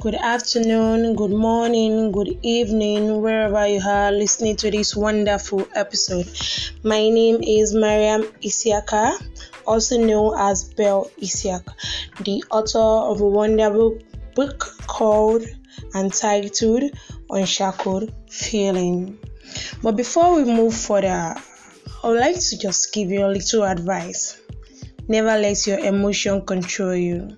Good afternoon, good morning, good evening, wherever you are listening to this wonderful episode. My name is Mariam Isiaka, also known as Belle Isiak, the author of a wonderful book called and Unshackled Feeling. But before we move further, I would like to just give you a little advice. Never let your emotion control you.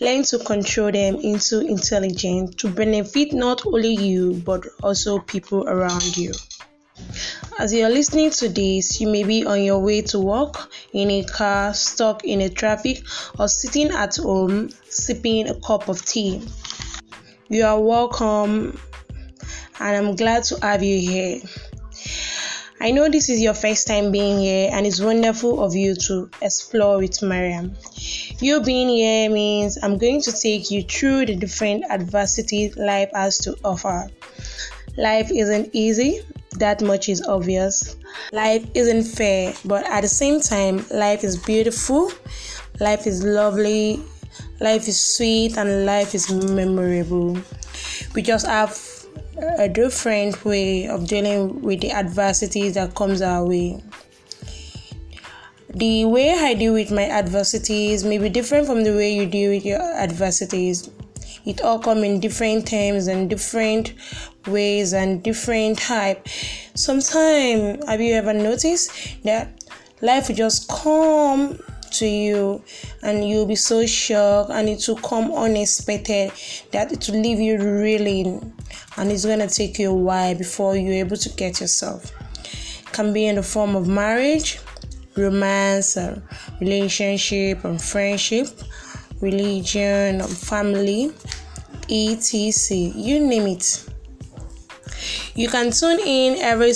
Learn to control them into intelligence to benefit not only you but also people around you. As you're listening to this, you may be on your way to work, in a car, stuck in a traffic, or sitting at home sipping a cup of tea. You are welcome, and I'm glad to have you here. I know this is your first time being here, and it's wonderful of you to explore with Mariam. You being here means I'm going to take you through the different adversities life has to offer. Life isn't easy, that much is obvious. Life isn't fair, but at the same time, life is beautiful, life is lovely, life is sweet, and life is memorable. We just have a different way of dealing with the adversities that comes our way. The way i deal with my adversities may be different from the way you deal with your adversities. It all come in different terms and different ways and different type. Sometimes have you ever noticed that life just come to you and you'll be so shocked and it will come unexpected that it will leave you reeling and it's going to take you a while before you're able to get yourself. It can be in the form of marriage romance or relationship and friendship religion or family etc. You name it. You can tune in every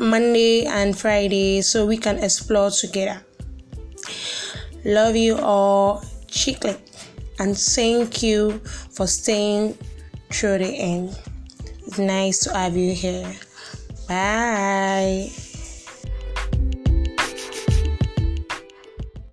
monday and friday so we can explore together Love you all, Chiclet, and thank you for staying through the end. It's nice to have you here. Bye.